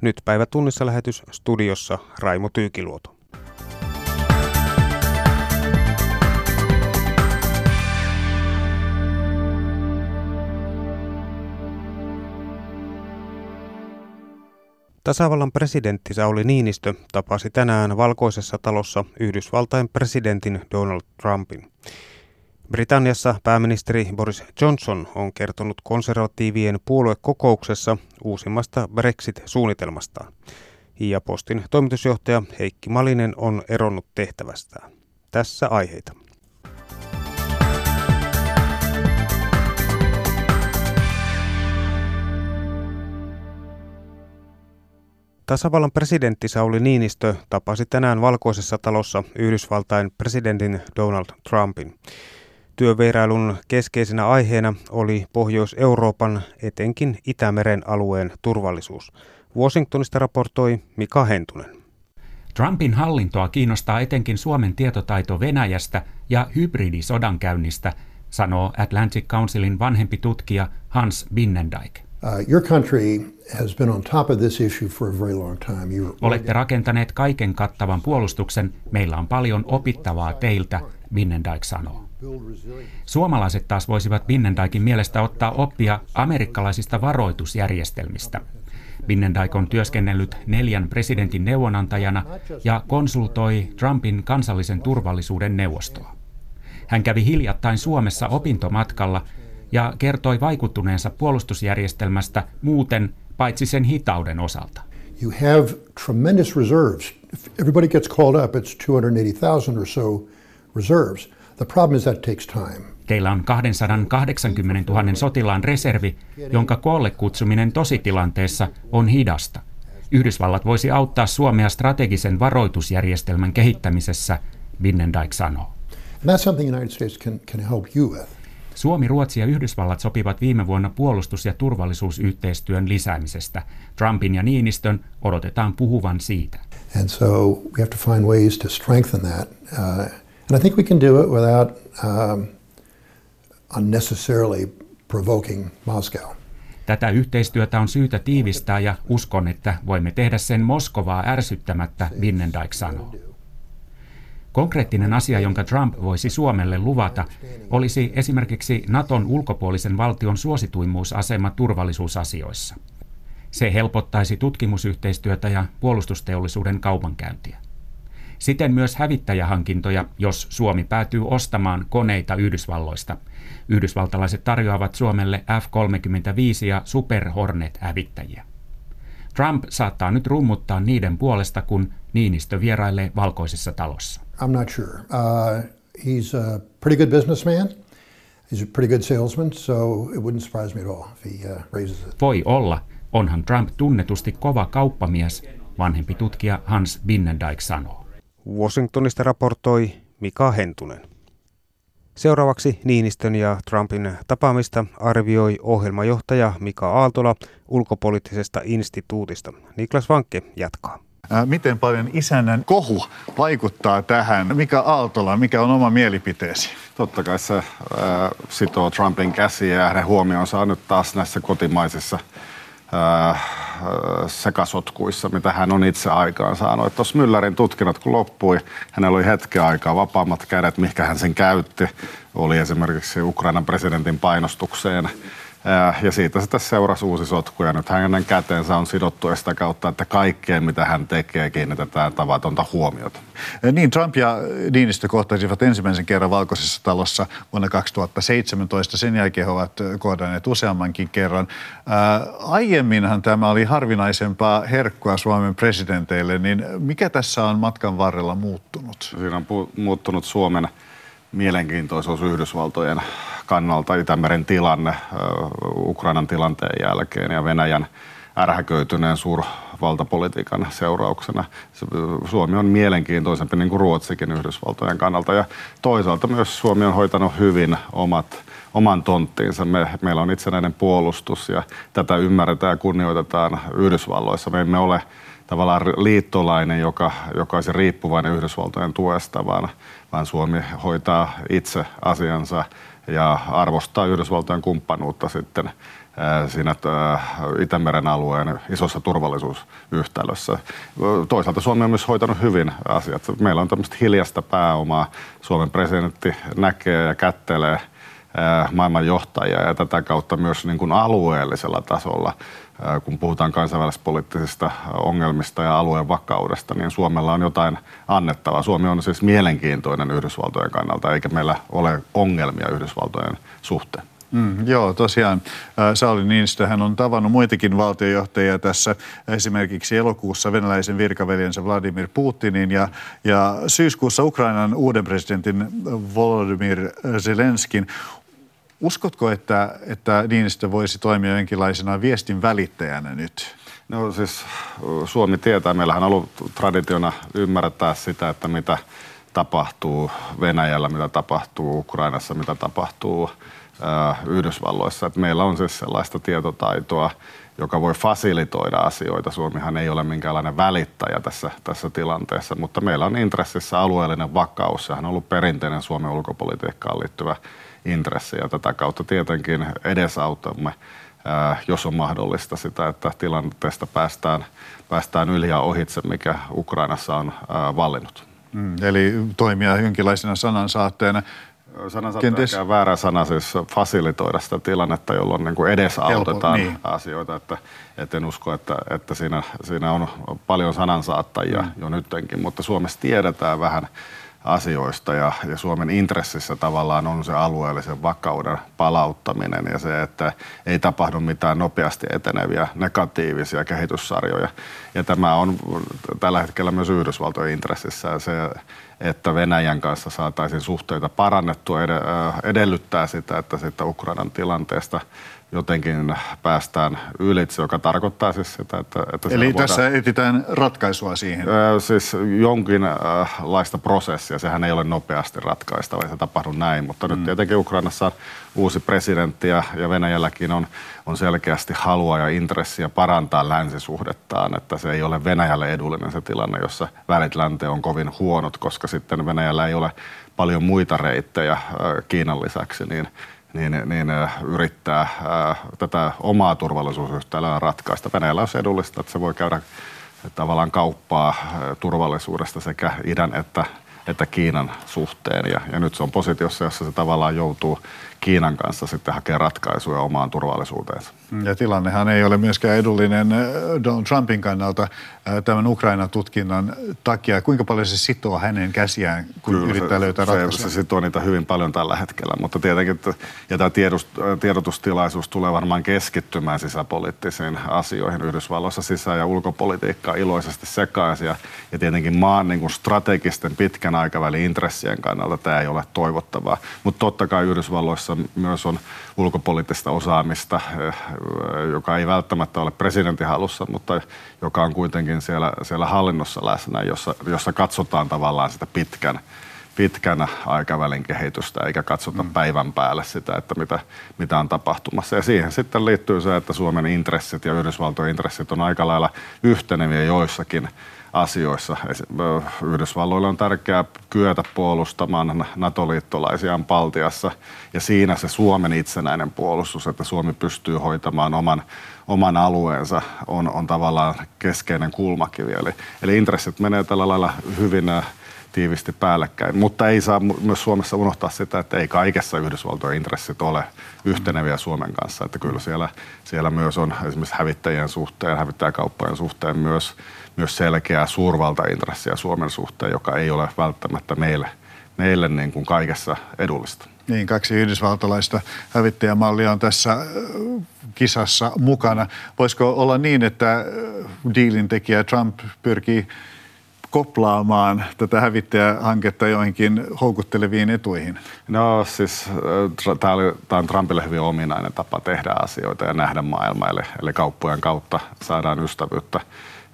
Nyt päivä tunnissa lähetys studiossa Raimo Tyykiluoto. Tasavallan presidentti Sauli Niinistö tapasi tänään valkoisessa talossa Yhdysvaltain presidentin Donald Trumpin. Britanniassa pääministeri Boris Johnson on kertonut konservatiivien puoluekokouksessa uusimmasta Brexit-suunnitelmastaan. Ja postin toimitusjohtaja Heikki Malinen on eronnut tehtävästään. Tässä aiheita. Tasavallan presidentti Sauli Niinistö tapasi tänään valkoisessa talossa Yhdysvaltain presidentin Donald Trumpin. Työvierailun keskeisenä aiheena oli Pohjois-Euroopan, etenkin Itämeren alueen turvallisuus. Washingtonista raportoi Mika Hentunen. Trumpin hallintoa kiinnostaa etenkin Suomen tietotaito Venäjästä ja hybridisodankäynnistä, sanoo Atlantic Councilin vanhempi tutkija Hans Binnendijk. Uh, your country has been on top of this issue for a very long time. You're... Olette rakentaneet kaiken kattavan puolustuksen. Meillä on paljon opittavaa teiltä, Binnendijk sanoo. Suomalaiset taas voisivat Binnendijkin mielestä ottaa oppia amerikkalaisista varoitusjärjestelmistä. Binnendijk on työskennellyt neljän presidentin neuvonantajana ja konsultoi Trumpin kansallisen turvallisuuden neuvostoa. Hän kävi hiljattain Suomessa opintomatkalla ja kertoi vaikuttuneensa puolustusjärjestelmästä muuten paitsi sen hitauden osalta. You have tremendous reserves. If everybody gets called up, it's 280,000 or so reserves. The problem is that takes time. Teillä on 280 000 sotilaan reservi, jonka koolle kutsuminen tositilanteessa on hidasta. Yhdysvallat voisi auttaa Suomea strategisen varoitusjärjestelmän kehittämisessä, Binnendijk sanoo. Suomi, Ruotsi ja Yhdysvallat sopivat viime vuonna puolustus- ja turvallisuusyhteistyön lisäämisestä. Trumpin ja Niinistön odotetaan puhuvan siitä. And so we have to find ways to strengthen that. Uh, And I think we can do it without um, unnecessarily provoking Moscow. Tätä yhteistyötä on syytä tiivistää ja uskon, että voimme tehdä sen Moskovaa ärsyttämättä, Binnendijk sanoo. Konkreettinen asia, jonka Trump voisi Suomelle luvata, olisi esimerkiksi Naton ulkopuolisen valtion suosituimmuusasema turvallisuusasioissa. Se helpottaisi tutkimusyhteistyötä ja puolustusteollisuuden kaupankäyntiä. Siten myös hävittäjähankintoja, jos Suomi päätyy ostamaan koneita Yhdysvalloista. Yhdysvaltalaiset tarjoavat Suomelle F-35 ja Super Hornet-hävittäjiä. Trump saattaa nyt rummuttaa niiden puolesta, kun Niinistö vierailee valkoisessa talossa. I'm not sure. Uh, he's a pretty good businessman. He's a pretty good salesman, so it wouldn't surprise me at all if he uh, raises it. Voi olla. Onhan Trump tunnetusti kova kauppamies, vanhempi tutkija Hans Binnendijk sanoo. Washingtonista raportoi Mika Hentunen. Seuraavaksi Niinistön ja Trumpin tapaamista arvioi ohjelmajohtaja Mika Aaltola ulkopoliittisesta instituutista. Niklas Vankke jatkaa. Miten paljon isännän kohu vaikuttaa tähän? Mikä Aaltola, mikä on oma mielipiteesi? Totta kai se äh, sitoo Trumpin käsiä ja hänen huomionsa on nyt taas näissä kotimaisissa sekasotkuissa, mitä hän on itse aikaan saanut. Tuossa Müllerin tutkinnot kun loppui, hänellä oli hetken aikaa vapaammat kädet, mikä hän sen käytti. Oli esimerkiksi Ukrainan presidentin painostukseen ja siitä sitten seurasi uusi sotku ja nyt hänen käteensä on sidottu sitä kautta, että kaikkeen mitä hän tekee kiinnitetään tavatonta huomiota. Niin, Trump ja Niinistö kohtasivat ensimmäisen kerran valkoisessa talossa vuonna 2017. Sen jälkeen he ovat kohdanneet useammankin kerran. Ää, aiemminhan tämä oli harvinaisempaa herkkua Suomen presidenteille, niin mikä tässä on matkan varrella muuttunut? Siinä on pu- muuttunut Suomen mielenkiintoisuus Yhdysvaltojen kannalta Itämeren tilanne Ukrainan tilanteen jälkeen ja Venäjän ärhäköityneen suurvaltapolitiikan seurauksena. Suomi on mielenkiintoisempi niin kuin Ruotsikin Yhdysvaltojen kannalta ja toisaalta myös Suomi on hoitanut hyvin omat, oman tonttiinsa. Me, meillä on itsenäinen puolustus ja tätä ymmärretään ja kunnioitetaan Yhdysvalloissa. Me emme ole tavallaan liittolainen, joka, joka olisi riippuvainen Yhdysvaltojen tuesta, vaan, vaan Suomi hoitaa itse asiansa ja arvostaa Yhdysvaltojen kumppanuutta sitten siinä Itämeren alueen isossa turvallisuusyhtälössä. Toisaalta Suomi on myös hoitanut hyvin asiat. Meillä on tämmöistä hiljasta pääomaa. Suomen presidentti näkee ja kättelee maailman johtajia ja tätä kautta myös niin kuin alueellisella tasolla, kun puhutaan kansainvälispoliittisista ongelmista ja alueen vakaudesta, niin Suomella on jotain annettavaa. Suomi on siis mielenkiintoinen Yhdysvaltojen kannalta, eikä meillä ole ongelmia Yhdysvaltojen suhteen. Mm, joo, tosiaan Sauli Niinistö hän on tavannut muitakin valtiojohtajia tässä, esimerkiksi elokuussa venäläisen virkaveljensä Vladimir Putinin ja, ja syyskuussa Ukrainan uuden presidentin Volodymyr Zelenskin. Uskotko, että, että Niinistö voisi toimia jonkinlaisena viestin välittäjänä nyt? No siis Suomi tietää, meillähän on ollut traditiona ymmärtää sitä, että mitä tapahtuu Venäjällä, mitä tapahtuu Ukrainassa, mitä tapahtuu Yhdysvalloissa. Että meillä on siis sellaista tietotaitoa, joka voi fasilitoida asioita. Suomihan ei ole minkäänlainen välittäjä tässä, tässä tilanteessa, mutta meillä on intressissä alueellinen vakaus. Sehän on ollut perinteinen Suomen ulkopolitiikkaan liittyvä intressi ja tätä kautta tietenkin edesautamme, jos on mahdollista sitä, että tilanteesta päästään, päästään yli ja ohitse, mikä Ukrainassa on vallinnut. Mm, eli toimia jonkinlaisena sanansaatteena Kenties... väärä sana siis fasilitoida sitä tilannetta, jolloin niin kuin edesautetaan Helpo, niin. asioita. Että, et en usko, että, että siinä, siinä on paljon sanansaattajia mm. jo nyttenkin, mutta Suomessa tiedetään vähän asioista ja, ja Suomen intressissä tavallaan on se alueellisen vakauden palauttaminen ja se, että ei tapahdu mitään nopeasti eteneviä negatiivisia kehityssarjoja. Ja tämä on tällä hetkellä myös Yhdysvaltojen intressissä se, että Venäjän kanssa saataisiin suhteita parannettua edellyttää sitä, että sitten Ukrainan tilanteesta jotenkin päästään ylitse, joka tarkoittaa siis sitä, että... että Eli voidaan, tässä etsitään ratkaisua siihen? Siis jonkinlaista prosessia. Sehän ei ole nopeasti ratkaista, vai se tapahdu näin. Mutta mm. nyt tietenkin Ukrainassa on uusi presidentti ja, ja Venäjälläkin on, on selkeästi halua ja intressiä parantaa länsisuhdettaan. Että se ei ole Venäjälle edullinen se tilanne, jossa välit länteen on kovin huonot, koska sitten Venäjällä ei ole paljon muita reittejä Kiinan lisäksi, niin niin, niin yrittää ää, tätä omaa turvallisuusyhtälöä ratkaista. Venäjällä on edullista, että se voi käydä tavallaan kauppaa turvallisuudesta sekä idän että, että Kiinan suhteen. Ja, ja nyt se on positiossa, jossa se tavallaan joutuu Kiinan kanssa sitten hakea ratkaisuja omaan turvallisuuteensa. Ja tilannehan ei ole myöskään edullinen äh, Donald Trumpin kannalta äh, tämän Ukrainan tutkinnan takia. Kuinka paljon se sitoo hänen käsiään, kun Kyllä, yrittää se, löytää ratkaisuja? Se, se sitoo niitä hyvin paljon tällä hetkellä, mutta tietenkin, ja tämä tiedust, tiedotustilaisuus tulee varmaan keskittymään sisäpoliittisiin asioihin Yhdysvalloissa sisä- ja ulkopolitiikkaa iloisesti sekaisin. Ja, ja tietenkin maan niin kuin strategisten pitkän aikavälin intressien kannalta tämä ei ole toivottavaa. Mutta totta kai Yhdysvalloissa myös on ulkopoliittista osaamista, eh, joka ei välttämättä ole presidentin halussa, mutta joka on kuitenkin siellä, siellä hallinnossa läsnä, jossa, jossa katsotaan tavallaan sitä pitkän, pitkän aikavälin kehitystä, eikä katsota mm. päivän päälle sitä, että mitä, mitä on tapahtumassa. Ja siihen sitten liittyy se, että Suomen intressit ja Yhdysvaltojen intressit on aika lailla yhteneviä joissakin asioissa. Yhdysvalloille on tärkeää kyetä puolustamaan NATO-liittolaisiaan Baltiassa ja siinä se Suomen itsenäinen puolustus, että Suomi pystyy hoitamaan oman, oman alueensa, on, on tavallaan keskeinen kulmakivi. Eli, eli intressit menee tällä lailla hyvin tiivisti päällekkäin. Mutta ei saa myös Suomessa unohtaa sitä, että ei kaikessa Yhdysvaltojen intressit ole yhteneviä Suomen kanssa. Että kyllä siellä, siellä myös on esimerkiksi hävittäjien suhteen, hävittäjäkauppojen suhteen myös, myös selkeää suurvaltaintressiä Suomen suhteen, joka ei ole välttämättä meille, meille niin kuin kaikessa edullista. Niin, kaksi yhdysvaltalaista hävittäjämallia on tässä kisassa mukana. Voisiko olla niin, että diilin tekijä Trump pyrkii koplaamaan tätä hävittäjähanketta joihinkin houkutteleviin etuihin? No siis tämä on Trumpille hyvin ominainen tapa tehdä asioita ja nähdä maailmaa, eli, eli kauppojen kautta saadaan ystävyyttä.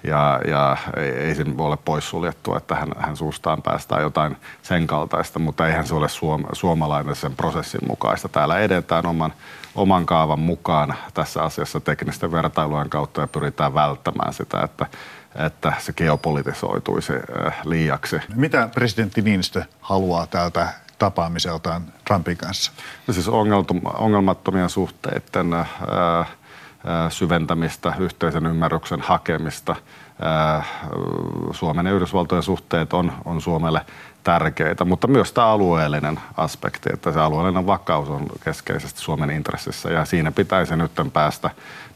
Ja, ja ei, ei se voi olla poissuljettua, että hän, hän suustaan päästään jotain sen kaltaista, mutta eihän se ole suom, suomalainen sen prosessin mukaista. Täällä edetään oman, oman kaavan mukaan tässä asiassa teknisten vertailujen kautta ja pyritään välttämään sitä, että että se geopolitisoituisi äh, liiaksi. Mitä presidentti Niinistö haluaa täältä tapaamiseltaan Trumpin kanssa? No siis ongelmattomien suhteiden äh, syventämistä, yhteisen ymmärryksen hakemista. Suomen ja Yhdysvaltojen suhteet on, on Suomelle tärkeitä, mutta myös tämä alueellinen aspekti, että se alueellinen vakaus on keskeisesti Suomen intressissä ja siinä pitäisi nyt päästä,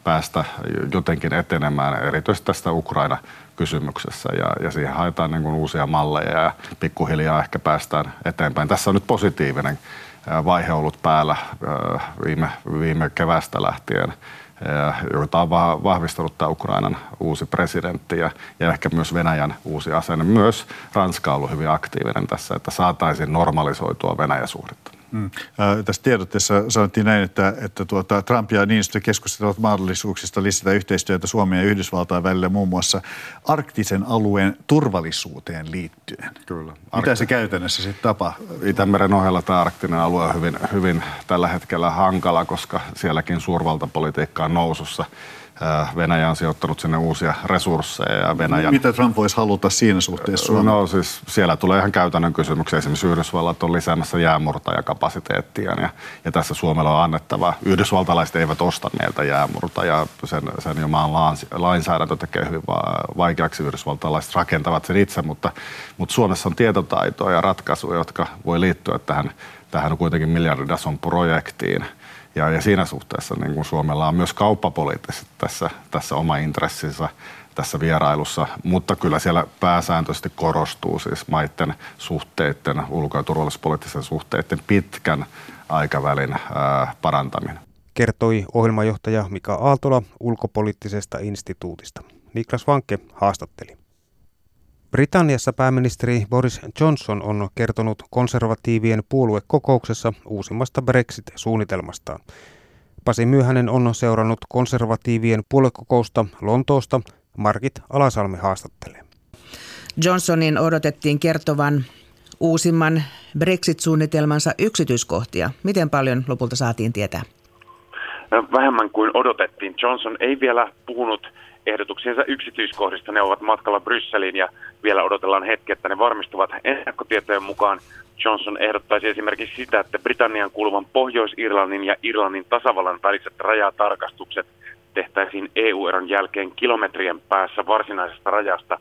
päästä jotenkin etenemään, erityisesti tästä Ukraina kysymyksessä ja, ja siihen haetaan niin kuin uusia malleja ja pikkuhiljaa ehkä päästään eteenpäin. Tässä on nyt positiivinen vaihe ollut päällä viime, viime kevästä lähtien jota on vahvistanut tämä Ukrainan uusi presidentti ja, ja ehkä myös Venäjän uusi asenne. Myös Ranska on ollut hyvin aktiivinen tässä, että saataisiin normalisoitua Venäjä-suhdetta. Mm. Äh, tässä tiedotteessa sanottiin näin, että, että tuota, Trump ja Niinistö keskustelevat mahdollisuuksista lisätä yhteistyötä Suomen ja Yhdysvaltain välillä muun muassa arktisen alueen turvallisuuteen liittyen. Kyllä. Arkti... Mitä se käytännössä sitten tapahtuu? Itämeren ohella tämä arktinen alue on hyvin, hyvin tällä hetkellä hankala, koska sielläkin suurvaltapolitiikka on nousussa. Äh, Venäjä on sijoittanut sinne uusia resursseja. Ja Venäjän... Mitä Trump voisi haluta siinä suhteessa Suomeen? No siis siellä tulee ihan käytännön kysymyksiä. Esimerkiksi Yhdysvallat on lisäämässä jäämurtajakapasiteettia ja, ja tässä Suomella on annettava. Yhdysvaltalaiset eivät osta meiltä jäämurta ja sen, sen jo maan lainsäädäntö tekee hyvin vaikeaksi. Yhdysvaltalaiset rakentavat sen itse, mutta, mutta Suomessa on tietotaitoa ja ratkaisuja, jotka voi liittyä tähän, tähän kuitenkin miljardidason projektiin – ja, ja siinä suhteessa niin kuin Suomella on myös kauppapoliittisesti tässä, tässä oma intressinsä tässä vierailussa, mutta kyllä siellä pääsääntöisesti korostuu siis maiden suhteiden, ulko- ja turvallisuuspoliittisen suhteiden pitkän aikavälin ää, parantaminen. Kertoi ohjelmajohtaja Mika Aaltola ulkopoliittisesta instituutista. Niklas Vankke haastatteli. Britanniassa pääministeri Boris Johnson on kertonut konservatiivien puoluekokouksessa uusimmasta Brexit-suunnitelmastaan. Pasi Myöhänen on seurannut konservatiivien puoluekokousta Lontoosta. Markit Alasalmi haastattelee. Johnsonin odotettiin kertovan uusimman Brexit-suunnitelmansa yksityiskohtia. Miten paljon lopulta saatiin tietää? Vähemmän kuin odotettiin. Johnson ei vielä puhunut ehdotuksiensa yksityiskohdista. Ne ovat matkalla Brysseliin ja vielä odotellaan hetki, että ne varmistuvat. Ennakkotietojen mukaan Johnson ehdottaisi esimerkiksi sitä, että Britannian kuuluvan Pohjois-Irlannin ja Irlannin tasavallan väliset rajatarkastukset tehtäisiin EU-eron jälkeen kilometrien päässä varsinaisesta rajasta.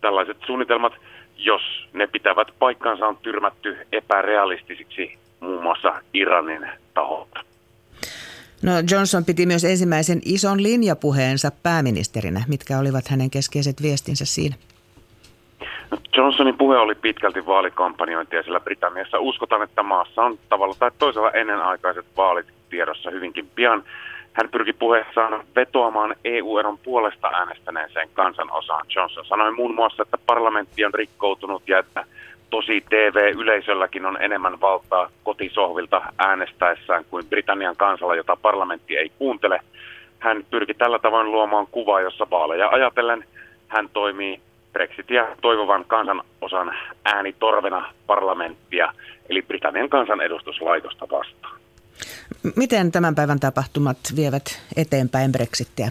Tällaiset suunnitelmat, jos ne pitävät paikkansa, on tyrmätty epärealistisiksi muun muassa Iranin taholta. No Johnson piti myös ensimmäisen ison linjapuheensa pääministerinä. Mitkä olivat hänen keskeiset viestinsä siinä? No Johnsonin puhe oli pitkälti vaalikampanjointia, sillä Britanniassa uskotaan, että maassa on tavalla tai toisella ennenaikaiset vaalit tiedossa hyvinkin pian. Hän pyrki puheessaan vetoamaan EU-eron puolesta äänestäneeseen kansanosaan. Johnson sanoi muun muassa, että parlamentti on rikkoutunut ja että tosi TV-yleisölläkin on enemmän valtaa kotisohvilta äänestäessään kuin Britannian kansalla, jota parlamentti ei kuuntele. Hän pyrki tällä tavoin luomaan kuvaa, jossa vaaleja ajatellen hän toimii Brexitia toivovan kansanosan äänitorvena parlamenttia, eli Britannian kansanedustuslaitosta vastaan. Miten tämän päivän tapahtumat vievät eteenpäin Brexittiä?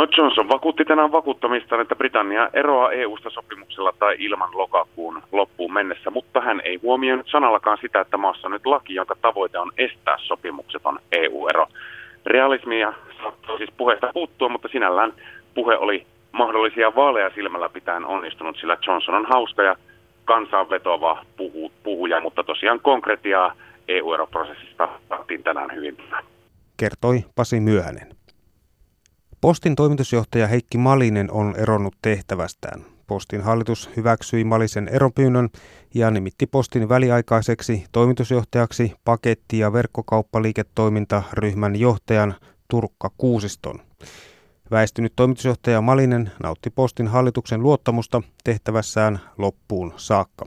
No Johnson vakuutti tänään vakuuttamista, että Britannia eroaa EU-sta sopimuksella tai ilman lokakuun loppuun mennessä, mutta hän ei huomioinut sanallakaan sitä, että maassa on nyt laki, jonka tavoite on estää sopimukseton EU-ero. Realismia saattoi siis puheesta puuttua, mutta sinällään puhe oli mahdollisia vaaleja silmällä pitäen onnistunut, sillä Johnson on hauska ja kansaan vetova puhu, puhuja, mutta tosiaan konkretiaa EU-eroprosessista saatiin tänään hyvin. Kertoi Pasi Myöhänen. Postin toimitusjohtaja Heikki Malinen on eronnut tehtävästään. Postin hallitus hyväksyi Malisen eropyynnön ja nimitti Postin väliaikaiseksi toimitusjohtajaksi paketti- ja verkkokauppaliiketoimintaryhmän johtajan Turkka Kuusiston. Väistynyt toimitusjohtaja Malinen nautti Postin hallituksen luottamusta tehtävässään loppuun saakka.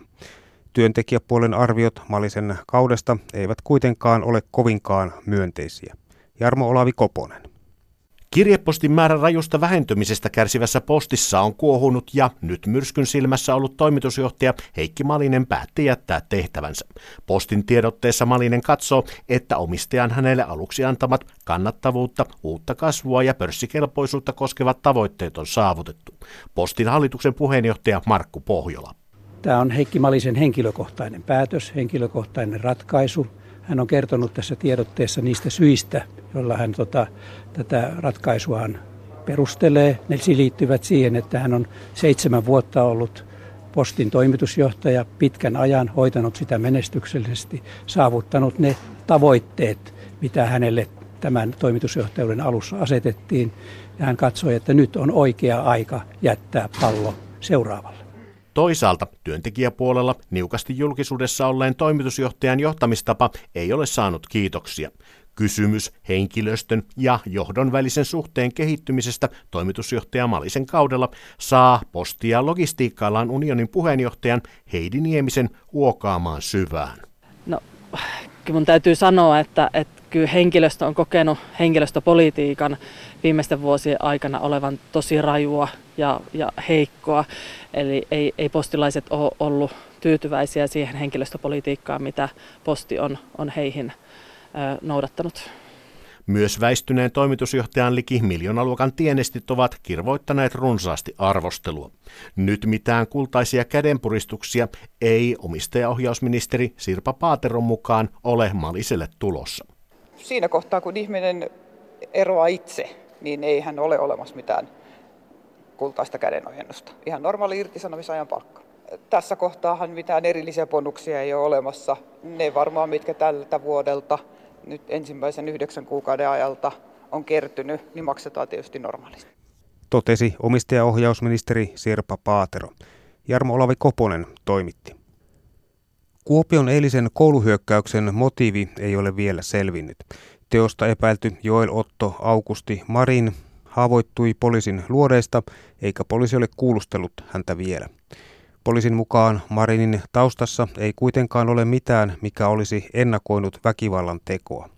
Työntekijäpuolen arviot Malisen kaudesta eivät kuitenkaan ole kovinkaan myönteisiä. Jarmo Olavi Koponen. Kirjepostin määrän rajusta vähentymisestä kärsivässä postissa on kuohunut ja nyt myrskyn silmässä ollut toimitusjohtaja Heikki Malinen päätti jättää tehtävänsä. Postin tiedotteessa Malinen katsoo, että omistajan hänelle aluksi antamat kannattavuutta, uutta kasvua ja pörssikelpoisuutta koskevat tavoitteet on saavutettu. Postin hallituksen puheenjohtaja Markku Pohjola. Tämä on Heikki Malisen henkilökohtainen päätös, henkilökohtainen ratkaisu – hän on kertonut tässä tiedotteessa niistä syistä, joilla hän tota, tätä ratkaisuaan perustelee. Ne liittyvät siihen, että hän on seitsemän vuotta ollut postin toimitusjohtaja pitkän ajan, hoitanut sitä menestyksellisesti, saavuttanut ne tavoitteet, mitä hänelle tämän toimitusjohtajuuden alussa asetettiin. Ja hän katsoi, että nyt on oikea aika jättää pallo seuraavalle. Toisaalta työntekijäpuolella niukasti julkisuudessa olleen toimitusjohtajan johtamistapa ei ole saanut kiitoksia. Kysymys henkilöstön ja johdon välisen suhteen kehittymisestä toimitusjohtaja Malisen kaudella saa posti- ja logistiikka unionin puheenjohtajan Heidi Niemisen huokaamaan syvään. No, kyllä mun täytyy sanoa, että, että kyllä henkilöstö on kokenut henkilöstöpolitiikan viimeisten vuosien aikana olevan tosi rajua ja, ja heikkoa. Eli ei, ei postilaiset ole ollut tyytyväisiä siihen henkilöstöpolitiikkaan, mitä posti on, on heihin ö, noudattanut. Myös väistyneen toimitusjohtajan liki miljoonaluokan tienestit ovat kirvoittaneet runsaasti arvostelua. Nyt mitään kultaisia kädenpuristuksia ei omistajaohjausministeri Sirpa Paateron mukaan ole Maliselle tulossa. Siinä kohtaa, kun ihminen eroaa itse, niin ei hän ole olemassa mitään kultaista kädenojennusta. Ihan normaali irtisanomisajan palkka. Tässä kohtaahan mitään erillisiä bonuksia ei ole olemassa. Ne varmaan, mitkä tältä vuodelta – nyt ensimmäisen yhdeksän kuukauden ajalta on kertynyt, niin maksetaan tietysti normaalisti. Totesi omistajaohjausministeri Sirpa Paatero. Jarmo Olavi Koponen toimitti. Kuopion eilisen kouluhyökkäyksen motiivi ei ole vielä selvinnyt. Teosta epäilty Joel Otto Augusti Marin haavoittui poliisin luodeista, eikä poliisi ole kuulustellut häntä vielä. Poliisin mukaan Marinin taustassa ei kuitenkaan ole mitään, mikä olisi ennakoinut väkivallan tekoa.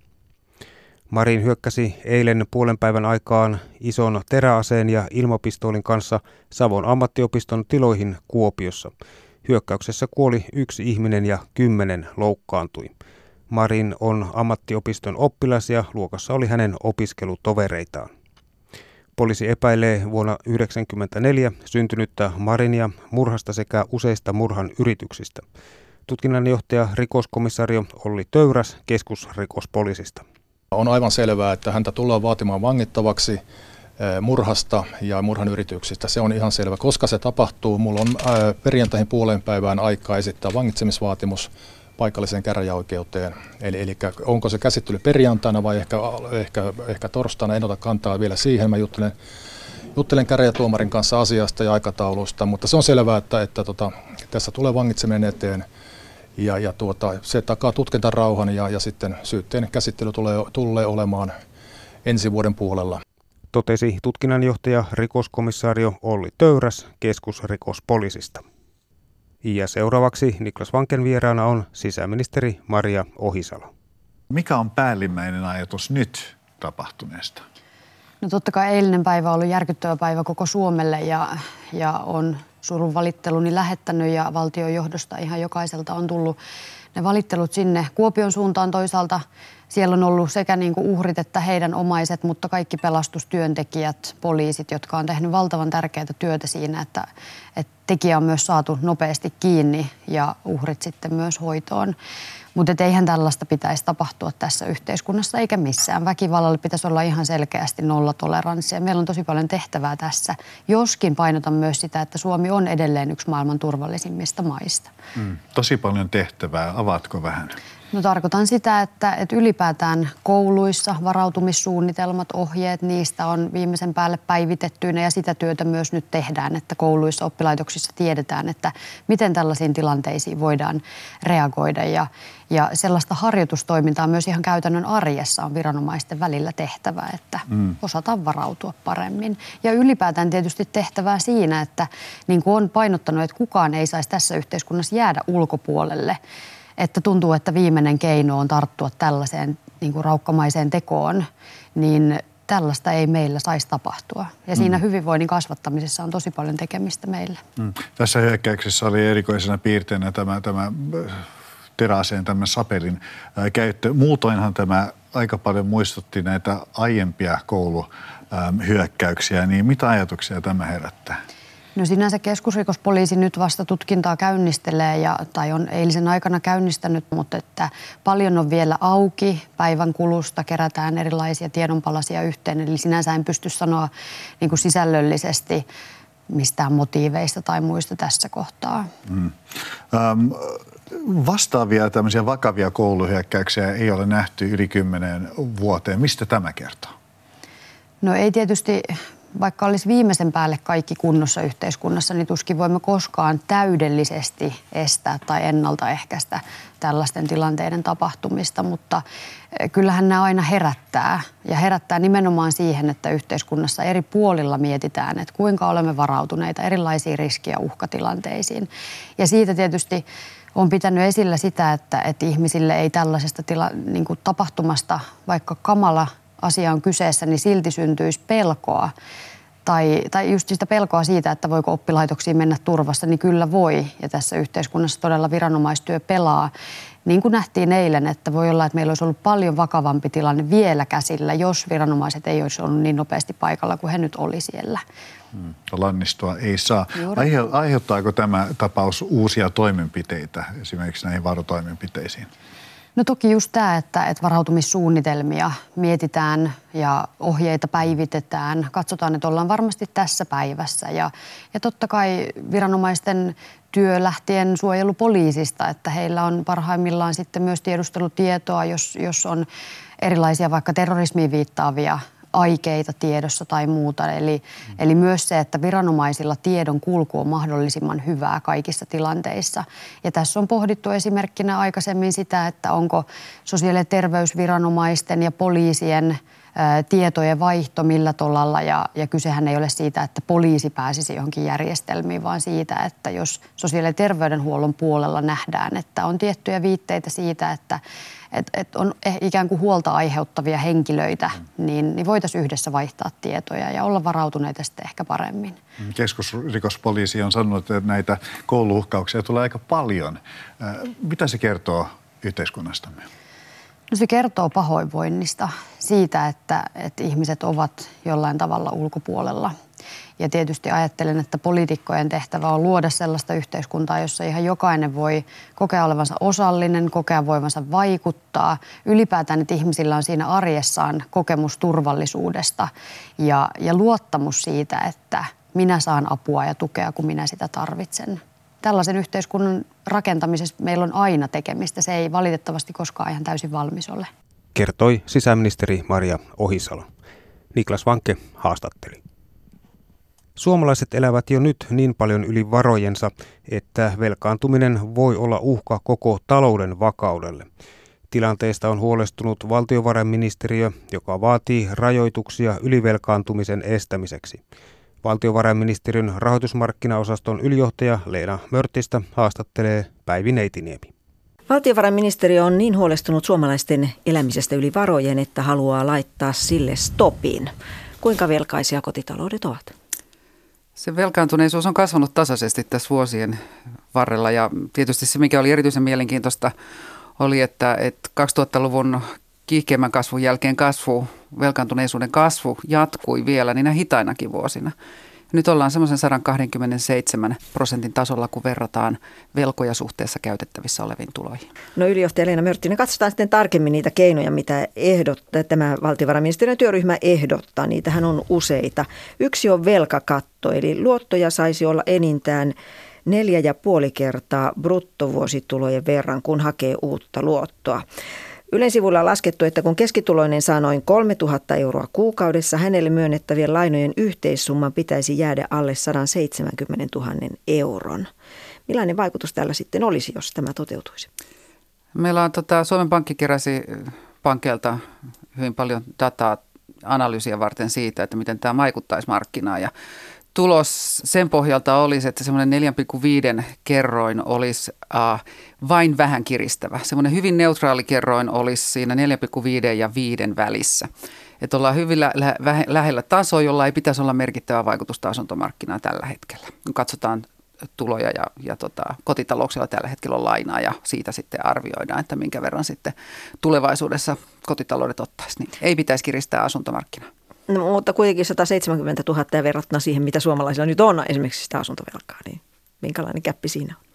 Marin hyökkäsi eilen puolen päivän aikaan ison teräaseen ja ilmapistoolin kanssa Savon ammattiopiston tiloihin Kuopiossa. Hyökkäyksessä kuoli yksi ihminen ja kymmenen loukkaantui. Marin on ammattiopiston oppilas ja luokassa oli hänen opiskelutovereitaan. Poliisi epäilee vuonna 1994 syntynyttä Marinia murhasta sekä useista murhan yrityksistä. Tutkinnanjohtaja rikoskomissario Olli Töyräs keskusrikospoliisista. On aivan selvää, että häntä tullaan vaatimaan vangittavaksi murhasta ja murhan yrityksistä. Se on ihan selvä. Koska se tapahtuu, mulla on perjantaihin puoleen päivään aikaa esittää vangitsemisvaatimus paikalliseen käräjäoikeuteen. Eli, eli onko se käsittely perjantaina vai ehkä, ehkä, ehkä torstaina, en ota kantaa vielä siihen. Mä juttelen, juttelen käräjätuomarin kanssa asiasta ja aikataulusta, mutta se on selvää, että, että tota, tässä tulee vangitseminen eteen. Ja, ja tuota, se takaa tutkintarauhan ja, ja sitten syytteen käsittely tulee, tulee olemaan ensi vuoden puolella. Totesi tutkinnanjohtaja rikoskomissario Olli Töyräs keskusrikospoliisista. Ja seuraavaksi Niklas Vanken vieraana on sisäministeri Maria Ohisalo. Mikä on päällimmäinen ajatus nyt tapahtuneesta? No totta kai eilinen päivä on ollut järkyttävä päivä koko Suomelle ja, ja on surun valitteluni lähettänyt ja valtion johdosta ihan jokaiselta on tullut ne valittelut sinne Kuopion suuntaan toisaalta. Siellä on ollut sekä niin kuin uhrit että heidän omaiset, mutta kaikki pelastustyöntekijät, poliisit, jotka on tehnyt valtavan tärkeää työtä siinä, että, että tekijä on myös saatu nopeasti kiinni ja uhrit sitten myös hoitoon. Mutta eihän tällaista pitäisi tapahtua tässä yhteiskunnassa eikä missään. Väkivallalle pitäisi olla ihan selkeästi nollatoleranssia. Meillä on tosi paljon tehtävää tässä. Joskin painotan myös sitä, että Suomi on edelleen yksi maailman turvallisimmista maista. Mm, tosi paljon tehtävää. Avaatko vähän? No tarkoitan sitä, että, että ylipäätään kouluissa varautumissuunnitelmat, ohjeet, niistä on viimeisen päälle päivitettyinä ja sitä työtä myös nyt tehdään, että kouluissa, oppilaitoksissa tiedetään, että miten tällaisiin tilanteisiin voidaan reagoida ja, ja sellaista harjoitustoimintaa myös ihan käytännön arjessa on viranomaisten välillä tehtävä, että mm. osataan varautua paremmin. Ja ylipäätään tietysti tehtävää siinä, että niin kuin on painottanut, että kukaan ei saisi tässä yhteiskunnassa jäädä ulkopuolelle että tuntuu, että viimeinen keino on tarttua tällaiseen niin kuin raukkamaiseen tekoon, niin tällaista ei meillä saisi tapahtua. Ja siinä mm. hyvinvoinnin kasvattamisessa on tosi paljon tekemistä meillä. Mm. Tässä hyökkäyksessä oli erikoisena piirteenä tämä, tämä teräaseen, tämä sapelin käyttö. Muutoinhan tämä aika paljon muistutti näitä aiempia kouluhyökkäyksiä, niin mitä ajatuksia tämä herättää? No sinänsä keskusrikospoliisi nyt vasta tutkintaa käynnistelee ja, tai on eilisen aikana käynnistänyt, mutta että paljon on vielä auki. Päivän kulusta kerätään erilaisia tiedonpalasia yhteen, eli sinänsä en pysty sanoa niin kuin sisällöllisesti mistään motiiveista tai muista tässä kohtaa. Mm. Um, vastaavia tämmöisiä vakavia kouluhyökkäyksiä ei ole nähty yli kymmeneen vuoteen. Mistä tämä kertoo? No ei tietysti, vaikka olisi viimeisen päälle kaikki kunnossa yhteiskunnassa, niin tuskin voimme koskaan täydellisesti estää tai ennaltaehkäistä tällaisten tilanteiden tapahtumista, mutta eh, kyllähän nämä aina herättää ja herättää nimenomaan siihen, että yhteiskunnassa eri puolilla mietitään, että kuinka olemme varautuneita erilaisiin riski- ja uhkatilanteisiin. Ja siitä tietysti on pitänyt esillä sitä, että, että ihmisille ei tällaisesta tila, niin tapahtumasta, vaikka kamala asia on kyseessä, niin silti syntyisi pelkoa. Tai, tai just sitä pelkoa siitä, että voiko oppilaitoksiin mennä turvassa, niin kyllä voi. Ja tässä yhteiskunnassa todella viranomaistyö pelaa. Niin kuin nähtiin eilen, että voi olla, että meillä olisi ollut paljon vakavampi tilanne vielä käsillä, jos viranomaiset ei olisi ollut niin nopeasti paikalla kuin he nyt oli siellä. Hmm. Lannistua ei saa. Aihe, aiheuttaako tämä tapaus uusia toimenpiteitä esimerkiksi näihin varotoimenpiteisiin? No toki just tämä, että, että varautumissuunnitelmia mietitään ja ohjeita päivitetään. Katsotaan, että ollaan varmasti tässä päivässä. Ja, ja totta kai viranomaisten työ lähtien suojelupoliisista, että heillä on parhaimmillaan sitten myös tiedustelutietoa, jos, jos on erilaisia vaikka terrorismiin viittaavia aikeita tiedossa tai muuta. Eli, mm. eli myös se, että viranomaisilla tiedon kulku on mahdollisimman hyvää kaikissa tilanteissa. Ja tässä on pohdittu esimerkkinä aikaisemmin sitä, että onko sosiaali- ja terveysviranomaisten ja poliisien tietojen vaihto millä tolalla ja, ja kysehän ei ole siitä, että poliisi pääsisi johonkin järjestelmiin, vaan siitä, että jos sosiaali- ja terveydenhuollon puolella nähdään, että on tiettyjä viitteitä siitä, että et, et on eh, ikään kuin huolta aiheuttavia henkilöitä, niin, niin voitaisiin yhdessä vaihtaa tietoja ja olla varautuneita sitten ehkä paremmin. Keskusrikospoliisi on sanonut, että näitä kouluuhkauksia tulee aika paljon. Mitä se kertoo yhteiskunnastamme? No se kertoo pahoinvoinnista, siitä, että, että ihmiset ovat jollain tavalla ulkopuolella. Ja tietysti ajattelen, että poliitikkojen tehtävä on luoda sellaista yhteiskuntaa, jossa ihan jokainen voi kokea olevansa osallinen, kokea voivansa vaikuttaa. Ylipäätään, että ihmisillä on siinä arjessaan kokemus turvallisuudesta ja, ja luottamus siitä, että minä saan apua ja tukea, kun minä sitä tarvitsen tällaisen yhteiskunnan rakentamisessa meillä on aina tekemistä. Se ei valitettavasti koskaan ihan täysin valmis ole. Kertoi sisäministeri Maria Ohisalo. Niklas Vanke haastatteli. Suomalaiset elävät jo nyt niin paljon yli varojensa, että velkaantuminen voi olla uhka koko talouden vakaudelle. Tilanteesta on huolestunut valtiovarainministeriö, joka vaatii rajoituksia ylivelkaantumisen estämiseksi. Valtiovarainministeriön rahoitusmarkkinaosaston ylijohtaja Leena Mörttistä haastattelee Päivi Neitiniemi. Valtiovarainministeriö on niin huolestunut suomalaisten elämisestä yli varojen, että haluaa laittaa sille stopin. Kuinka velkaisia kotitaloudet ovat? Se velkaantuneisuus on kasvanut tasaisesti tässä vuosien varrella ja tietysti se, mikä oli erityisen mielenkiintoista, oli, että, että 2000-luvun kiihkeimmän kasvun jälkeen kasvu, velkaantuneisuuden kasvu jatkui vielä niinä hitainakin vuosina. Nyt ollaan semmoisen 127 prosentin tasolla, kun verrataan velkoja suhteessa käytettävissä oleviin tuloihin. No ylijohtaja Leena Mörttinen, katsotaan sitten tarkemmin niitä keinoja, mitä ehdottaa, tämä valtiovarainministeriön työryhmä ehdottaa. Niitähän on useita. Yksi on velkakatto, eli luottoja saisi olla enintään neljä ja puoli kertaa bruttovuositulojen verran, kun hakee uutta luottoa. Ylen sivulla on laskettu, että kun keskituloinen saa noin 3000 euroa kuukaudessa, hänelle myönnettävien lainojen yhteissumman pitäisi jäädä alle 170 000 euron. Millainen vaikutus tällä sitten olisi, jos tämä toteutuisi? Meillä on tota, Suomen Pankki keräsi pankkeilta hyvin paljon dataa analyysiä varten siitä, että miten tämä vaikuttaisi markkinaan. Ja tulos sen pohjalta olisi, että semmoinen 4,5 kerroin olisi äh, vain vähän kiristävä. Semmoinen hyvin neutraali kerroin olisi siinä 4,5 ja 5 välissä. Että ollaan hyvin lä- lä- lähellä tasoa, jolla ei pitäisi olla merkittävää vaikutusta asuntomarkkinaan tällä hetkellä. Katsotaan tuloja ja, ja tota, kotitalouksilla tällä hetkellä on lainaa ja siitä sitten arvioidaan, että minkä verran sitten tulevaisuudessa kotitaloudet ottaisi. Niin ei pitäisi kiristää asuntomarkkinaa. No, mutta kuitenkin 170 000 ja verrattuna siihen, mitä suomalaisilla nyt on esimerkiksi sitä asuntovelkaa, niin minkälainen käppi siinä on?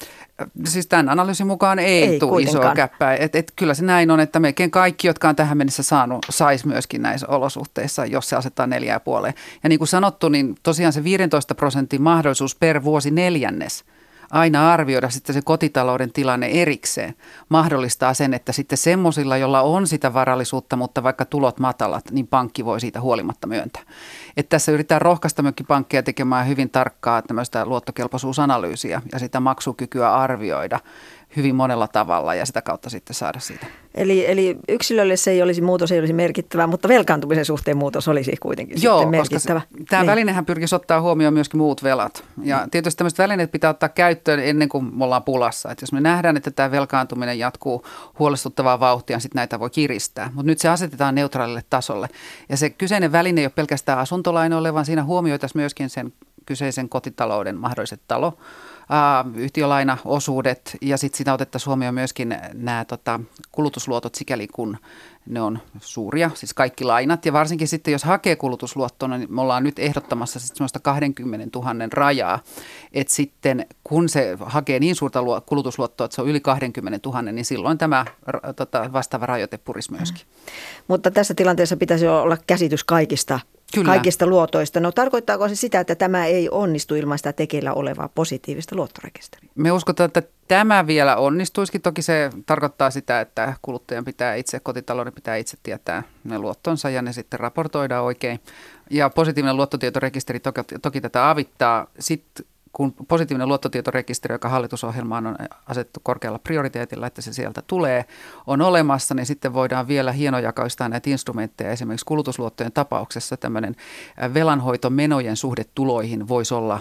Siis tämän analyysin mukaan ei, ei tule isoa käppää. Et, et kyllä se näin on, että melkein kaikki, jotka on tähän mennessä saanut, saisi myöskin näissä olosuhteissa, jos se asettaa neljää puoleen. Ja niin kuin sanottu, niin tosiaan se 15 prosentin mahdollisuus per vuosi neljännes – aina arvioida sitten se kotitalouden tilanne erikseen. Mahdollistaa sen, että sitten semmoisilla, jolla on sitä varallisuutta, mutta vaikka tulot matalat, niin pankki voi siitä huolimatta myöntää. Että tässä yritetään rohkaista myöskin pankkeja tekemään hyvin tarkkaa tämmöistä luottokelpoisuusanalyysiä ja sitä maksukykyä arvioida hyvin monella tavalla ja sitä kautta sitten saada siitä. Eli, eli yksilölle se ei olisi, muutos ei olisi merkittävä, mutta velkaantumisen suhteen muutos olisi kuitenkin Joo, sitten merkittävä. Koska se, tämä niin. välinehän pyrkisi ottaa huomioon myöskin muut velat. Ja tietysti tämmöiset välineet pitää ottaa käyttöön ennen kuin me ollaan pulassa. Että jos me nähdään, että tämä velkaantuminen jatkuu huolestuttavaa vauhtia, niin sitten näitä voi kiristää. Mutta nyt se asetetaan neutraalille tasolle. Ja se kyseinen väline ei ole pelkästään asuntolainoille, vaan siinä huomioitaisiin myöskin sen kyseisen kotitalouden mahdolliset talo yhtiölainaosuudet ja sitten sitä otettaisiin huomioon myöskin nämä tota, kulutusluotot sikäli kun ne on suuria, siis kaikki lainat. Ja varsinkin sitten, jos hakee kulutusluottoa, niin me ollaan nyt ehdottamassa sitten semmoista 20 000 rajaa. Että sitten kun se hakee niin suurta kulutusluottoa, että se on yli 20 000, niin silloin tämä tota, vastaava rajoite purisi myöskin. Mm. Mutta tässä tilanteessa pitäisi olla käsitys kaikista Kyllä. kaikista luotoista. No tarkoittaako se sitä, että tämä ei onnistu ilman sitä tekeillä olevaa positiivista luottorekisteriä? Me uskotaan, että tämä vielä onnistuisikin. Toki se tarkoittaa sitä, että kuluttajan pitää itse, kotitalouden pitää itse tietää ne luottonsa ja ne sitten raportoidaan oikein. Ja positiivinen luottotietorekisteri toki, toki tätä avittaa. Sitten kun positiivinen luottotietorekisteri, joka hallitusohjelmaan on asettu korkealla prioriteetilla, että se sieltä tulee, on olemassa, niin sitten voidaan vielä hienojakaistaa näitä instrumentteja. Esimerkiksi kulutusluottojen tapauksessa tämmöinen velanhoitomenojen suhde tuloihin voisi olla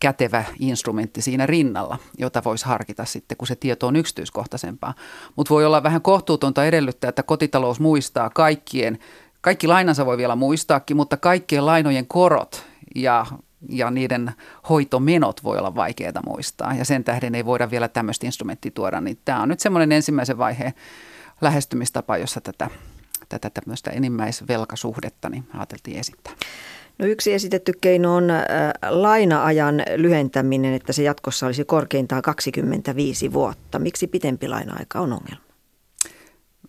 kätevä instrumentti siinä rinnalla, jota voisi harkita sitten, kun se tieto on yksityiskohtaisempaa. Mutta voi olla vähän kohtuutonta edellyttää, että kotitalous muistaa kaikkien, kaikki lainansa voi vielä muistaakin, mutta kaikkien lainojen korot ja ja niiden hoitomenot voi olla vaikeita muistaa ja sen tähden ei voida vielä tämmöistä instrumenttia tuoda, niin tämä on nyt semmoinen ensimmäisen vaiheen lähestymistapa, jossa tätä, tätä tämmöistä enimmäisvelkasuhdetta niin ajateltiin esittää. No yksi esitetty keino on äh, laina-ajan lyhentäminen, että se jatkossa olisi korkeintaan 25 vuotta. Miksi pitempi laina-aika on ongelma?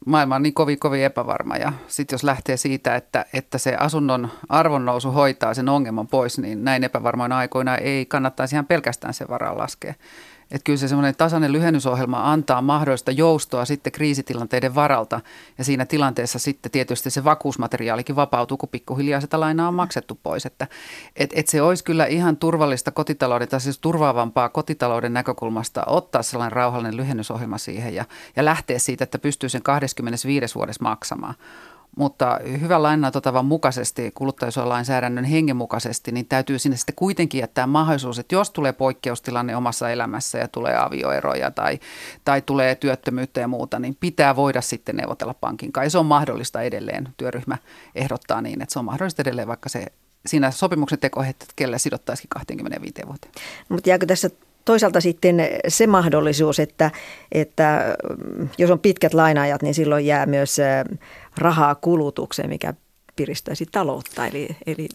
Maailma on niin kovin, kovin epävarma ja sitten jos lähtee siitä, että, että se asunnon arvonnousu hoitaa sen ongelman pois, niin näin epävarmoina aikoina ei kannattaisi ihan pelkästään sen varaa laskea. Että kyllä se semmoinen tasainen lyhennysohjelma antaa mahdollista joustoa sitten kriisitilanteiden varalta ja siinä tilanteessa sitten tietysti se vakuusmateriaalikin vapautuu, kun pikkuhiljaa sitä lainaa on maksettu pois. Että et, et se olisi kyllä ihan turvallista kotitalouden tai siis turvaavampaa kotitalouden näkökulmasta ottaa sellainen rauhallinen lyhennysohjelma siihen ja, ja lähteä siitä, että pystyy sen 25 vuodessa maksamaan mutta hyvän lainanototavan mukaisesti, kuluttajasuojalainsäädännön hengen mukaisesti, niin täytyy sinne sitten kuitenkin jättää mahdollisuus, että jos tulee poikkeustilanne omassa elämässä ja tulee avioeroja tai, tai tulee työttömyyttä ja muuta, niin pitää voida sitten neuvotella pankin kanssa. Se on mahdollista edelleen. Työryhmä ehdottaa niin, että se on mahdollista edelleen, vaikka se siinä sopimuksen tekohetkellä sidottaisikin 25 vuoteen. Mutta jääkö tässä toisaalta sitten se mahdollisuus, että, että jos on pitkät lainaajat, niin silloin jää myös rahaa kulutukseen, mikä piristäisi taloutta. Eli, eli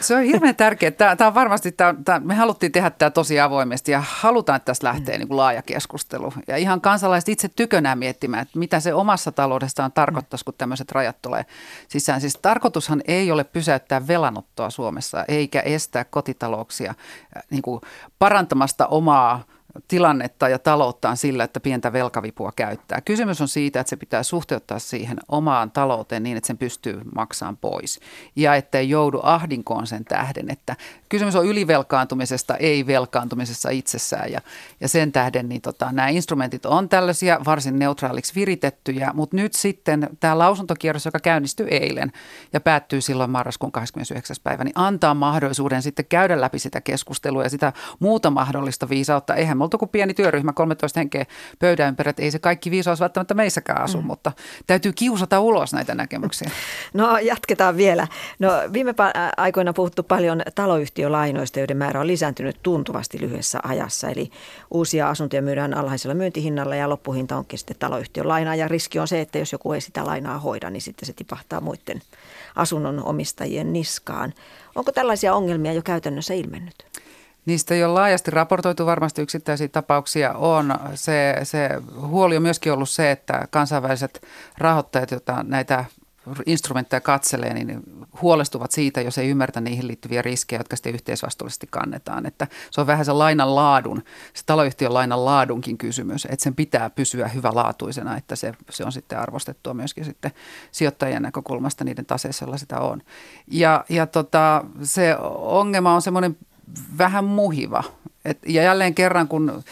se on hirveän tärkeää. Tämä, tämä on varmasti, tämä, tämä, me haluttiin tehdä tämä tosi avoimesti ja halutaan, että tästä lähtee niin kuin laaja keskustelu. Ja ihan kansalaiset itse tykönään miettimään, että mitä se omassa taloudestaan tarkoittaisi, kun tämmöiset rajat tulee sisään. Siis tarkoitushan ei ole pysäyttää velanottoa Suomessa eikä estää kotitalouksia äh, niin kuin parantamasta omaa tilannetta ja talouttaan sillä, että pientä velkavipua käyttää. Kysymys on siitä, että se pitää suhteuttaa siihen omaan talouteen niin, että sen pystyy maksamaan pois. Ja ettei joudu ahdinkoon sen tähden, että kysymys on ylivelkaantumisesta, ei velkaantumisessa itsessään. Ja, ja sen tähden niin tota, nämä instrumentit on tällaisia varsin neutraaliksi viritettyjä, mutta nyt sitten tämä lausuntokierros, joka käynnistyi eilen ja päättyy silloin marraskuun 29. päivä, niin antaa mahdollisuuden sitten käydä läpi sitä keskustelua ja sitä muuta mahdollista viisautta. Eihän Me oltu kuin pieni työryhmä, 13 henkeä pöydän ympärillä, ei se kaikki viisaus välttämättä meissäkään asu, mm. mutta täytyy kiusata ulos näitä näkemyksiä. No jatketaan vielä. No viime aikoina puhuttu paljon taloyhtiölainoista, joiden määrä on lisääntynyt tuntuvasti lyhyessä ajassa. Eli uusia asuntoja myydään alhaisella myyntihinnalla ja loppuhinta onkin sitten taloyhtiön lainaa. Ja riski on se, että jos joku ei sitä lainaa hoida, niin sitten se tipahtaa muiden asunnon omistajien niskaan. Onko tällaisia ongelmia jo käytännössä ilmennyt? Niistä jo laajasti raportoitu varmasti yksittäisiä tapauksia on. Se, se huoli on myöskin ollut se, että kansainväliset rahoittajat, joita näitä instrumentteja katselee, niin huolestuvat siitä, jos ei ymmärtä niihin liittyviä riskejä, jotka sitten yhteisvastuullisesti kannetaan. Että se on vähän se lainan laadun, se taloyhtiön lainan laadunkin kysymys, että sen pitää pysyä hyvälaatuisena, että se, se on sitten arvostettua myöskin sitten sijoittajien näkökulmasta niiden taseessa, sitä on. Ja, ja tota, se ongelma on semmoinen vähän muhiva. Et, ja jälleen kerran, kun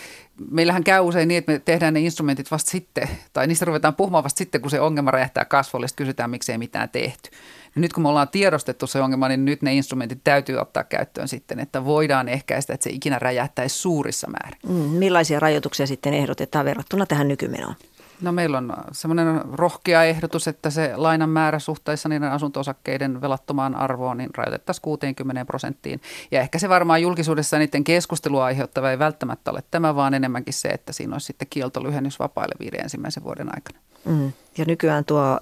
meillähän käy usein niin, että me tehdään ne instrumentit vasta sitten, tai niistä ruvetaan puhumaan vasta sitten, kun se ongelma räjähtää kasvolle, kysytään, miksi ei mitään tehty. Ja nyt kun me ollaan tiedostettu se ongelma, niin nyt ne instrumentit täytyy ottaa käyttöön sitten, että voidaan ehkäistä, että se ikinä räjähtäisi suurissa määrin. Mm, millaisia rajoituksia sitten ehdotetaan verrattuna tähän nykymenoon? No meillä on semmoinen rohkea ehdotus, että se lainan määrä suhteessa niiden asunto-osakkeiden velattomaan arvoon niin rajoitettaisiin 60 prosenttiin. Ja ehkä se varmaan julkisuudessa niiden keskustelua aiheuttava ei välttämättä ole tämä, vaan enemmänkin se, että siinä olisi sitten kieltolyhennys vapaille viiden ensimmäisen vuoden aikana. Mm. Ja nykyään tuo,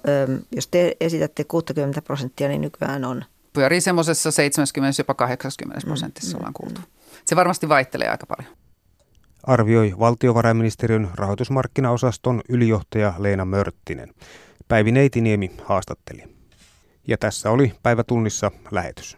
jos te esitätte 60 prosenttia, niin nykyään on? Pyörii semmoisessa 70 jopa 80 prosentissa mm. ollaan kuultu. Se varmasti vaihtelee aika paljon arvioi valtiovarainministeriön rahoitusmarkkinaosaston ylijohtaja Leena Mörttinen. Päivi Neitiniemi haastatteli. Ja tässä oli päivätunnissa lähetys.